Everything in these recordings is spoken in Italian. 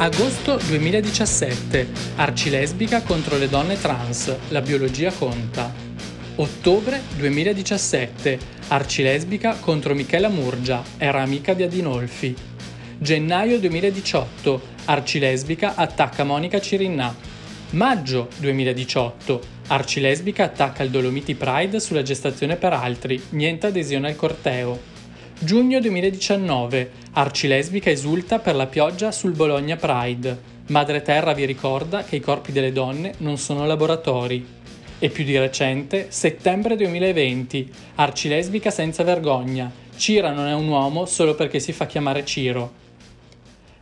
Agosto 2017. Arcilesbica contro le donne trans. La biologia conta. Ottobre 2017. Arcilesbica contro Michela Murgia. Era amica di Adinolfi. Gennaio 2018. Arcilesbica attacca Monica Cirinnà. Maggio 2018. Arcilesbica attacca il Dolomiti Pride sulla gestazione per altri. Niente adesione al corteo. Giugno 2019. Arcilesbica esulta per la pioggia sul Bologna Pride. Madre Terra vi ricorda che i corpi delle donne non sono laboratori. E più di recente, settembre 2020. Arcilesbica senza vergogna. Cira non è un uomo solo perché si fa chiamare Ciro.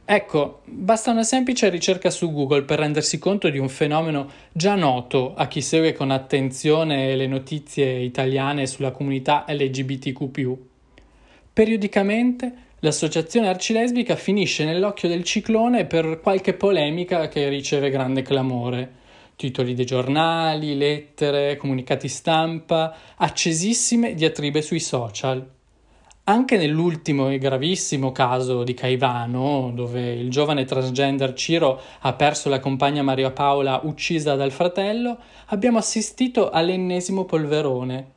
Ecco, basta una semplice ricerca su Google per rendersi conto di un fenomeno già noto a chi segue con attenzione le notizie italiane sulla comunità LGBTQ. Periodicamente l'associazione arcilesbica finisce nell'occhio del ciclone per qualche polemica che riceve grande clamore. Titoli dei giornali, lettere, comunicati stampa, accesissime diatribe sui social. Anche nell'ultimo e gravissimo caso di Caivano, dove il giovane transgender Ciro ha perso la compagna Maria Paola uccisa dal fratello, abbiamo assistito all'ennesimo polverone.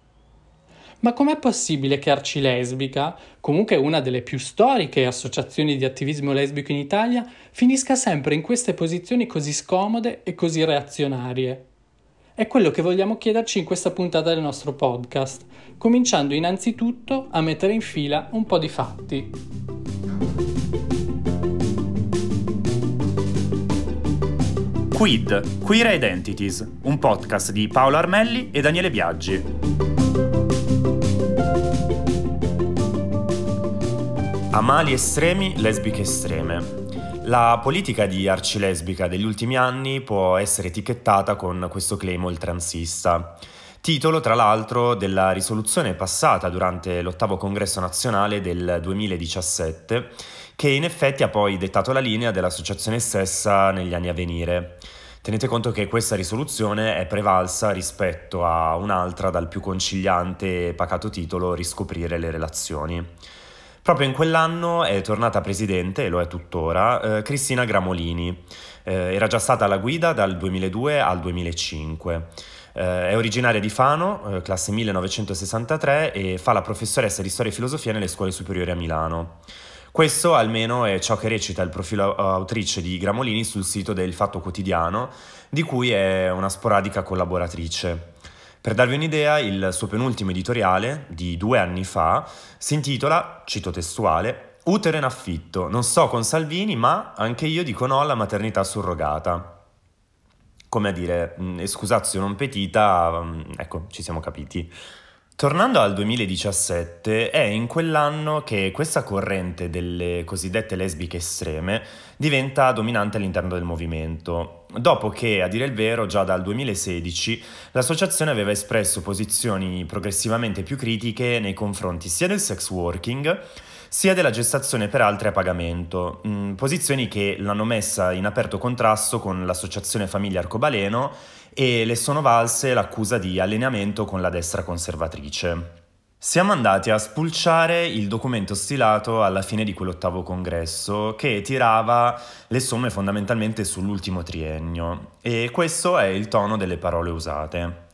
Ma com'è possibile che Arcilesbica, comunque una delle più storiche associazioni di attivismo lesbico in Italia, finisca sempre in queste posizioni così scomode e così reazionarie? È quello che vogliamo chiederci in questa puntata del nostro podcast, cominciando innanzitutto a mettere in fila un po' di fatti. Quid, Queer Identities, un podcast di Paolo Armelli e Daniele Biaggi. A mali estremi, lesbiche estreme. La politica di arcilesbica degli ultimi anni può essere etichettata con questo claim oltranzista. Titolo, tra l'altro, della risoluzione passata durante l'ottavo congresso nazionale del 2017, che in effetti ha poi dettato la linea dell'associazione stessa negli anni a venire. Tenete conto che questa risoluzione è prevalsa rispetto a un'altra dal più conciliante e pacato titolo Riscoprire le relazioni. Proprio in quell'anno è tornata presidente, e lo è tuttora, eh, Cristina Gramolini. Eh, era già stata alla guida dal 2002 al 2005. Eh, è originaria di Fano, eh, classe 1963, e fa la professoressa di storia e filosofia nelle scuole superiori a Milano. Questo almeno è ciò che recita il profilo autrice di Gramolini sul sito del Fatto Quotidiano, di cui è una sporadica collaboratrice. Per darvi un'idea, il suo penultimo editoriale, di due anni fa, si intitola, cito testuale, Utero in affitto, non so con Salvini, ma anche io dico no alla maternità surrogata. Come a dire, mm, excusatio non petita, mm, ecco, ci siamo capiti. Tornando al 2017, è in quell'anno che questa corrente delle cosiddette lesbiche estreme diventa dominante all'interno del movimento, dopo che, a dire il vero, già dal 2016 l'associazione aveva espresso posizioni progressivamente più critiche nei confronti sia del sex working sia della gestazione per altri a pagamento, mm, posizioni che l'hanno messa in aperto contrasto con l'associazione Famiglia Arcobaleno e le sono valse l'accusa di allineamento con la destra conservatrice. Siamo andati a spulciare il documento stilato alla fine di quell'ottavo congresso che tirava le somme fondamentalmente sull'ultimo triennio e questo è il tono delle parole usate.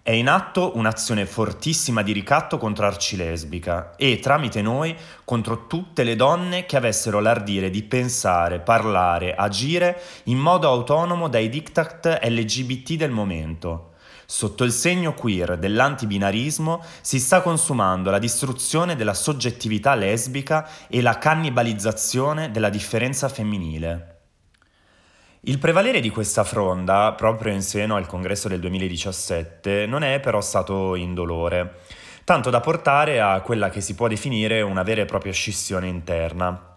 È in atto un'azione fortissima di ricatto contro Arcilesbica e, tramite noi, contro tutte le donne che avessero l'ardire di pensare, parlare, agire in modo autonomo dai diktat LGBT del momento. Sotto il segno queer dell'antibinarismo si sta consumando la distruzione della soggettività lesbica e la cannibalizzazione della differenza femminile. Il prevalere di questa fronda, proprio in seno al congresso del 2017, non è però stato indolore, tanto da portare a quella che si può definire una vera e propria scissione interna.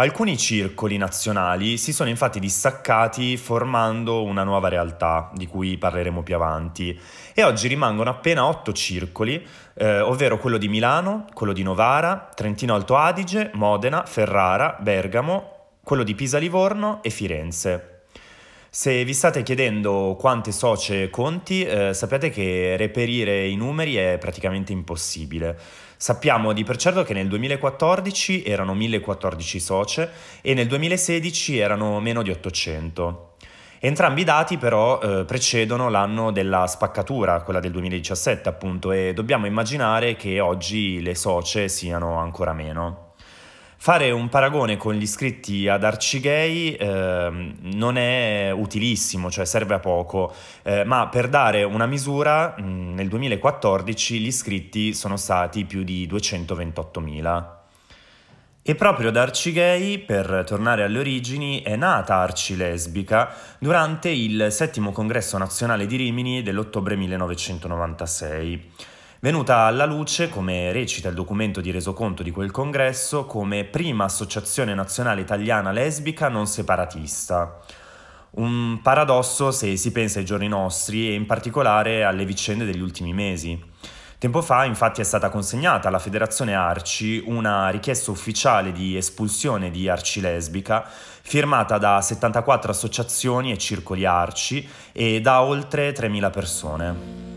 Alcuni circoli nazionali si sono infatti distaccati formando una nuova realtà, di cui parleremo più avanti, e oggi rimangono appena otto circoli, eh, ovvero quello di Milano, quello di Novara, Trentino Alto Adige, Modena, Ferrara, Bergamo, quello di Pisa Livorno e Firenze. Se vi state chiedendo quante socie conti, eh, sappiate che reperire i numeri è praticamente impossibile. Sappiamo di per certo che nel 2014 erano 1014 socie e nel 2016 erano meno di 800. Entrambi i dati però eh, precedono l'anno della spaccatura, quella del 2017 appunto, e dobbiamo immaginare che oggi le socie siano ancora meno. Fare un paragone con gli iscritti ad Arcigay eh, non è utilissimo, cioè serve a poco, eh, ma per dare una misura, mh, nel 2014 gli iscritti sono stati più di 228.000. E proprio da Arcigay, per tornare alle origini, è nata Arci Lesbica durante il settimo congresso nazionale di Rimini dell'ottobre 1996 venuta alla luce, come recita il documento di resoconto di quel congresso, come prima associazione nazionale italiana lesbica non separatista. Un paradosso se si pensa ai giorni nostri e in particolare alle vicende degli ultimi mesi. Tempo fa infatti è stata consegnata alla Federazione Arci una richiesta ufficiale di espulsione di Arci Lesbica firmata da 74 associazioni e circoli Arci e da oltre 3.000 persone.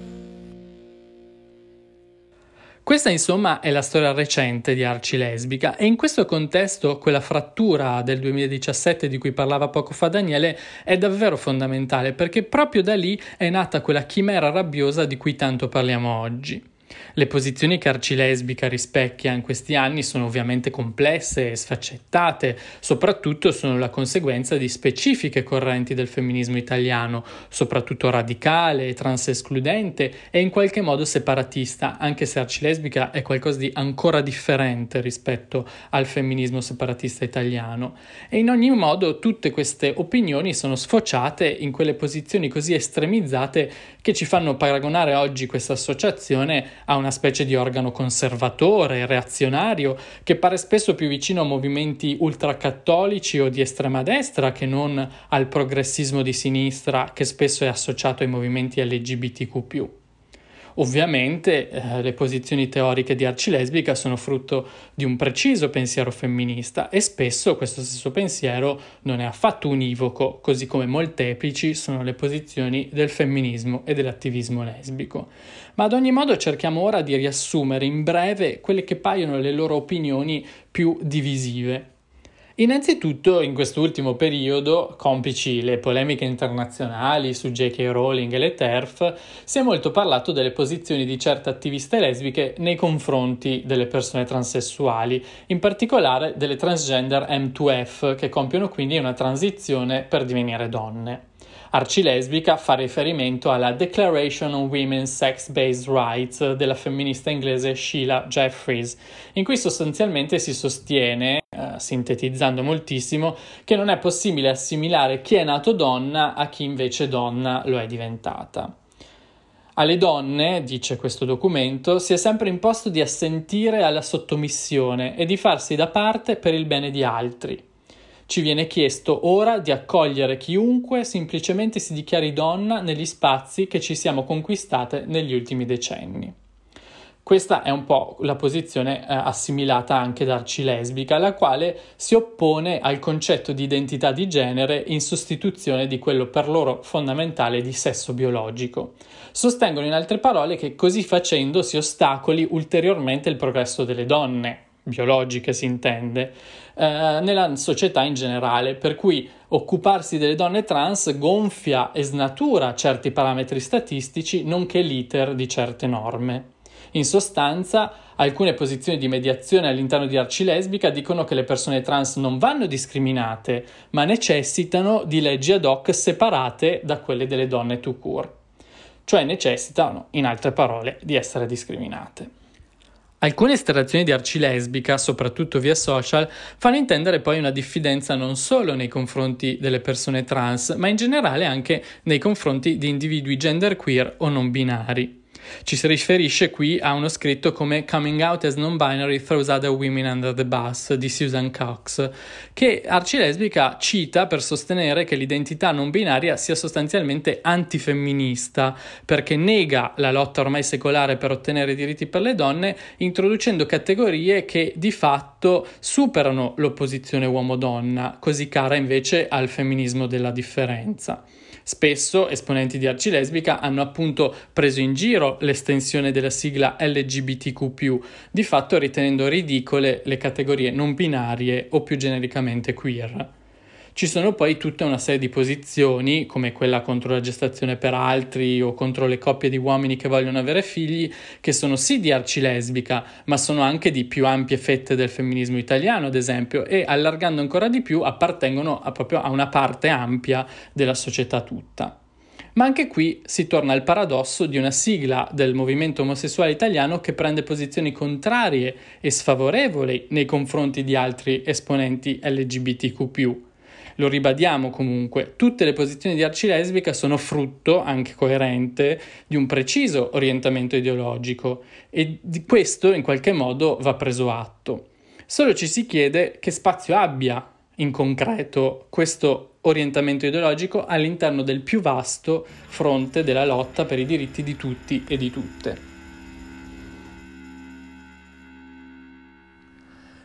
Questa insomma è la storia recente di Arci Lesbica e in questo contesto quella frattura del 2017 di cui parlava poco fa Daniele è davvero fondamentale perché proprio da lì è nata quella chimera rabbiosa di cui tanto parliamo oggi. Le posizioni che Arcilesbica rispecchia in questi anni sono ovviamente complesse e sfaccettate, soprattutto sono la conseguenza di specifiche correnti del femminismo italiano, soprattutto radicale, transescludente e in qualche modo separatista, anche se Arcilesbica è qualcosa di ancora differente rispetto al femminismo separatista italiano. E in ogni modo tutte queste opinioni sono sfociate in quelle posizioni così estremizzate che ci fanno paragonare oggi questa associazione a una specie di organo conservatore, reazionario, che pare spesso più vicino a movimenti ultracattolici o di estrema destra che non al progressismo di sinistra che spesso è associato ai movimenti LGBTQ. Ovviamente eh, le posizioni teoriche di Arcilesbica sono frutto di un preciso pensiero femminista e spesso questo stesso pensiero non è affatto univoco, così come molteplici sono le posizioni del femminismo e dell'attivismo lesbico. Ma ad ogni modo cerchiamo ora di riassumere in breve quelle che paiono le loro opinioni più divisive. Innanzitutto, in quest'ultimo periodo, complici le polemiche internazionali su J.K. Rowling e le TERF, si è molto parlato delle posizioni di certe attiviste lesbiche nei confronti delle persone transessuali, in particolare delle transgender M2F, che compiono quindi una transizione per divenire donne. Arcilesbica fa riferimento alla Declaration on Women's Sex-Based Rights della femminista inglese Sheila Jeffries, in cui sostanzialmente si sostiene sintetizzando moltissimo, che non è possibile assimilare chi è nato donna a chi invece donna lo è diventata. Alle donne, dice questo documento, si è sempre imposto di assentire alla sottomissione e di farsi da parte per il bene di altri. Ci viene chiesto ora di accogliere chiunque semplicemente si dichiari donna negli spazi che ci siamo conquistate negli ultimi decenni. Questa è un po' la posizione eh, assimilata anche da Arcilesbica, la quale si oppone al concetto di identità di genere in sostituzione di quello per loro fondamentale di sesso biologico. Sostengono in altre parole che così facendo si ostacoli ulteriormente il progresso delle donne, biologiche si intende, eh, nella società in generale, per cui occuparsi delle donne trans gonfia e snatura certi parametri statistici, nonché l'iter di certe norme. In sostanza, alcune posizioni di mediazione all'interno di Arcilesbica dicono che le persone trans non vanno discriminate, ma necessitano di leggi ad hoc separate da quelle delle donne tout court, cioè necessitano, in altre parole, di essere discriminate. Alcune estrazioni di Arcilesbica, soprattutto via social, fanno intendere poi una diffidenza non solo nei confronti delle persone trans, ma in generale anche nei confronti di individui genderqueer o non binari. Ci si riferisce qui a uno scritto come Coming Out as Non-Binary Throws Other Women Under the Bus di Susan Cox, che Arcilesbica cita per sostenere che l'identità non binaria sia sostanzialmente antifemminista, perché nega la lotta ormai secolare per ottenere diritti per le donne, introducendo categorie che di fatto superano l'opposizione uomo-donna, così cara invece al femminismo della differenza. Spesso esponenti di Arcilesbica hanno appunto preso in giro l'estensione della sigla LGBTQ, di fatto ritenendo ridicole le categorie non binarie o più genericamente queer. Ci sono poi tutta una serie di posizioni, come quella contro la gestazione per altri o contro le coppie di uomini che vogliono avere figli, che sono sì di arcilesbica, ma sono anche di più ampie fette del femminismo italiano, ad esempio, e allargando ancora di più appartengono a proprio a una parte ampia della società tutta. Ma anche qui si torna al paradosso di una sigla del movimento omosessuale italiano che prende posizioni contrarie e sfavorevoli nei confronti di altri esponenti LGBTQ lo ribadiamo comunque, tutte le posizioni di Arcilesbica sono frutto, anche coerente, di un preciso orientamento ideologico e di questo in qualche modo va preso atto. Solo ci si chiede che spazio abbia in concreto questo orientamento ideologico all'interno del più vasto fronte della lotta per i diritti di tutti e di tutte.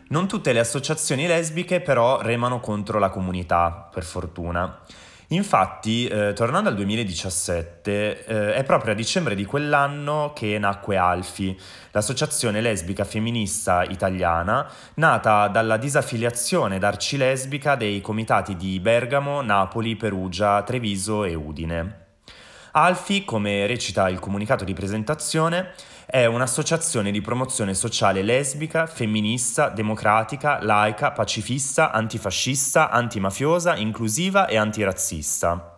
Non tutte le associazioni lesbiche però remano contro la comunità, per fortuna. Infatti, eh, tornando al 2017, eh, è proprio a dicembre di quell'anno che nacque Alfi, l'associazione lesbica femminista italiana, nata dalla disaffiliazione d'arcilesbica dei comitati di Bergamo, Napoli, Perugia, Treviso e Udine. Alfi, come recita il comunicato di presentazione, è un'associazione di promozione sociale lesbica, femminista, democratica, laica, pacifista, antifascista, antimafiosa, inclusiva e antirazzista.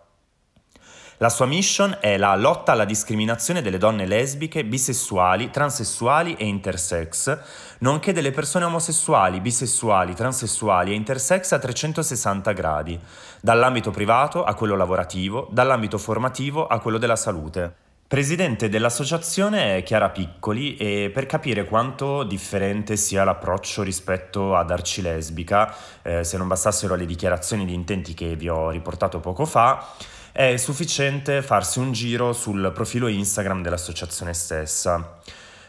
La sua mission è la lotta alla discriminazione delle donne lesbiche, bisessuali, transessuali e intersex, nonché delle persone omosessuali, bisessuali, transessuali e intersex a 360 gradi, dall'ambito privato a quello lavorativo, dall'ambito formativo a quello della salute. Presidente dell'associazione è Chiara Piccoli e per capire quanto differente sia l'approccio rispetto ad Arcilesbica, eh, se non bastassero le dichiarazioni di intenti che vi ho riportato poco fa, è sufficiente farsi un giro sul profilo Instagram dell'associazione stessa.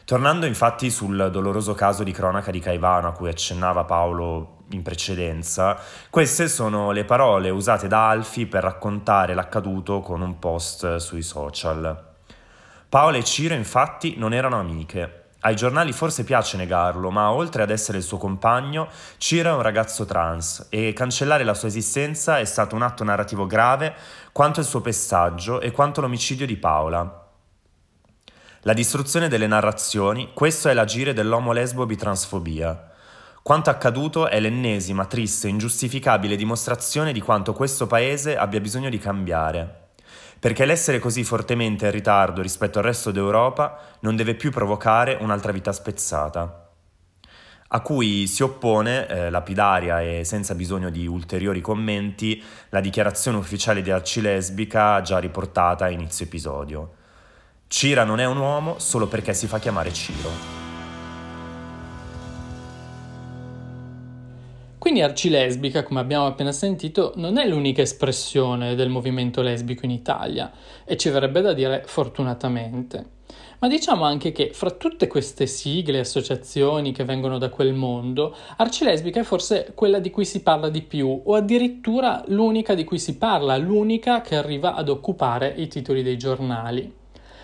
Tornando infatti sul doloroso caso di cronaca di Caivano a cui accennava Paolo in precedenza, queste sono le parole usate da Alfi per raccontare l'accaduto con un post sui social. Paola e Ciro infatti non erano amiche. Ai giornali forse piace negarlo, ma oltre ad essere il suo compagno, Ciro è un ragazzo trans e cancellare la sua esistenza è stato un atto narrativo grave quanto il suo pestaggio e quanto l'omicidio di Paola. La distruzione delle narrazioni, questo è l'agire dell'homo lesbo bitransfobia. Quanto accaduto è l'ennesima, triste, ingiustificabile dimostrazione di quanto questo paese abbia bisogno di cambiare perché l'essere così fortemente in ritardo rispetto al resto d'Europa non deve più provocare un'altra vita spezzata a cui si oppone, eh, lapidaria e senza bisogno di ulteriori commenti, la dichiarazione ufficiale di Arcilesbica già riportata a inizio episodio. Cira non è un uomo solo perché si fa chiamare Ciro. Quindi arcilesbica, come abbiamo appena sentito, non è l'unica espressione del movimento lesbico in Italia e ci verrebbe da dire fortunatamente. Ma diciamo anche che fra tutte queste sigle e associazioni che vengono da quel mondo, Arcilesbica è forse quella di cui si parla di più, o addirittura l'unica di cui si parla, l'unica che arriva ad occupare i titoli dei giornali.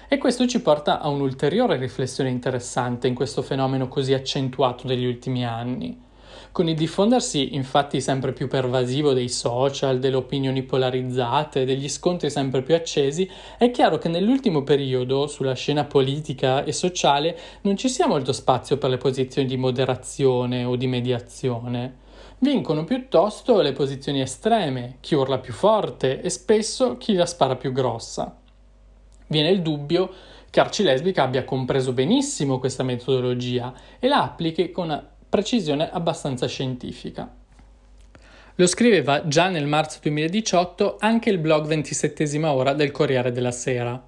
E questo ci porta a un'ulteriore riflessione interessante in questo fenomeno così accentuato degli ultimi anni. Con il diffondersi infatti sempre più pervasivo dei social, delle opinioni polarizzate, degli scontri sempre più accesi, è chiaro che nell'ultimo periodo sulla scena politica e sociale non ci sia molto spazio per le posizioni di moderazione o di mediazione. Vincono piuttosto le posizioni estreme, chi urla più forte e spesso chi la spara più grossa. Viene il dubbio che Arcilesbica abbia compreso benissimo questa metodologia e la applichi con precisione abbastanza scientifica. Lo scriveva già nel marzo 2018 anche il blog 27 ora del Corriere della Sera.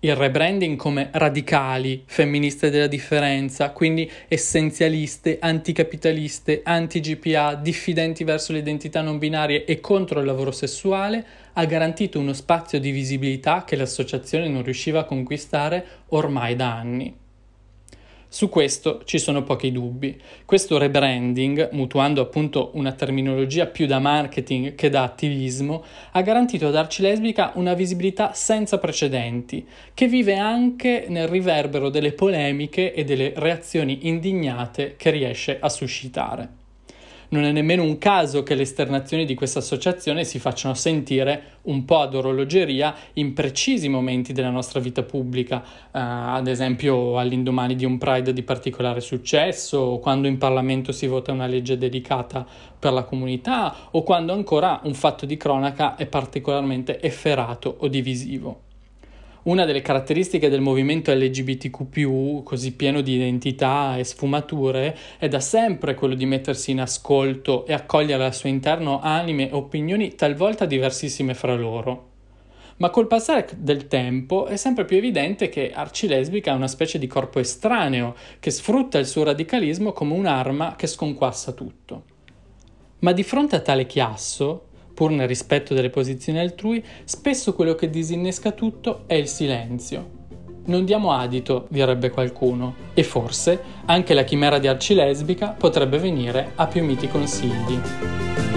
il rebranding come radicali, femministe della differenza, quindi essenzialiste, anticapitaliste, anti-GPA, diffidenti verso le identità non binarie e contro il lavoro sessuale, ha garantito uno spazio di visibilità che l'associazione non riusciva a conquistare ormai da anni. Su questo ci sono pochi dubbi. Questo rebranding, mutuando appunto una terminologia più da marketing che da attivismo, ha garantito ad Arci Lesbica una visibilità senza precedenti, che vive anche nel riverbero delle polemiche e delle reazioni indignate che riesce a suscitare. Non è nemmeno un caso che le esternazioni di questa associazione si facciano sentire un po' ad orologeria in precisi momenti della nostra vita pubblica, eh, ad esempio all'indomani di un Pride di particolare successo, o quando in Parlamento si vota una legge dedicata per la comunità, o quando ancora un fatto di cronaca è particolarmente efferato o divisivo. Una delle caratteristiche del movimento LGBTQ, così pieno di identità e sfumature, è da sempre quello di mettersi in ascolto e accogliere al suo interno anime e opinioni talvolta diversissime fra loro. Ma col passare del tempo è sempre più evidente che Arcilesbica è una specie di corpo estraneo che sfrutta il suo radicalismo come un'arma che sconquassa tutto. Ma di fronte a tale chiasso, pur nel rispetto delle posizioni altrui, spesso quello che disinnesca tutto è il silenzio. Non diamo adito, direbbe qualcuno, e forse anche la chimera di arcilesbica potrebbe venire a più miti consigli.